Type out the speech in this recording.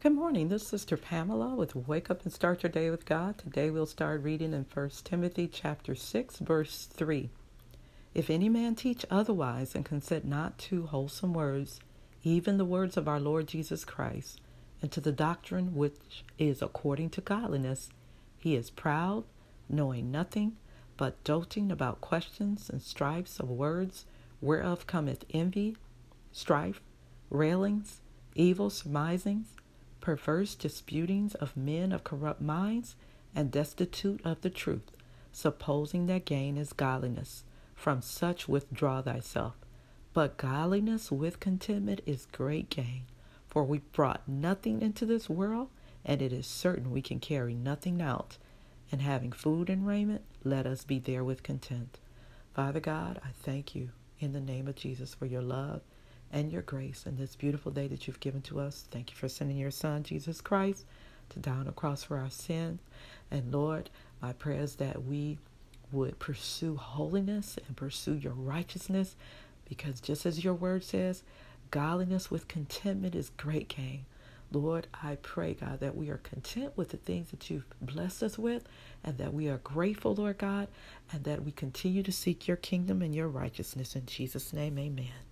Good morning. This is Sister Pamela with Wake Up and Start Your Day with God. Today we'll start reading in 1 Timothy chapter 6 verse 3. If any man teach otherwise and consent not to wholesome words, even the words of our Lord Jesus Christ, and to the doctrine which is according to godliness, he is proud, knowing nothing, but doting about questions and strifes of words, whereof cometh envy, strife, railings, evil surmisings perverse disputings of men of corrupt minds, and destitute of the truth, supposing that gain is godliness. From such withdraw thyself. But godliness with contentment is great gain. For we brought nothing into this world, and it is certain we can carry nothing out. And having food and raiment, let us be there with content. Father God, I thank you in the name of Jesus for your love and your grace in this beautiful day that you've given to us. Thank you for sending your Son, Jesus Christ, to die on the cross for our sins. And Lord, my prayer is that we would pursue holiness and pursue your righteousness because just as your word says, godliness with contentment is great gain. Lord, I pray, God, that we are content with the things that you've blessed us with and that we are grateful, Lord God, and that we continue to seek your kingdom and your righteousness. In Jesus' name, amen.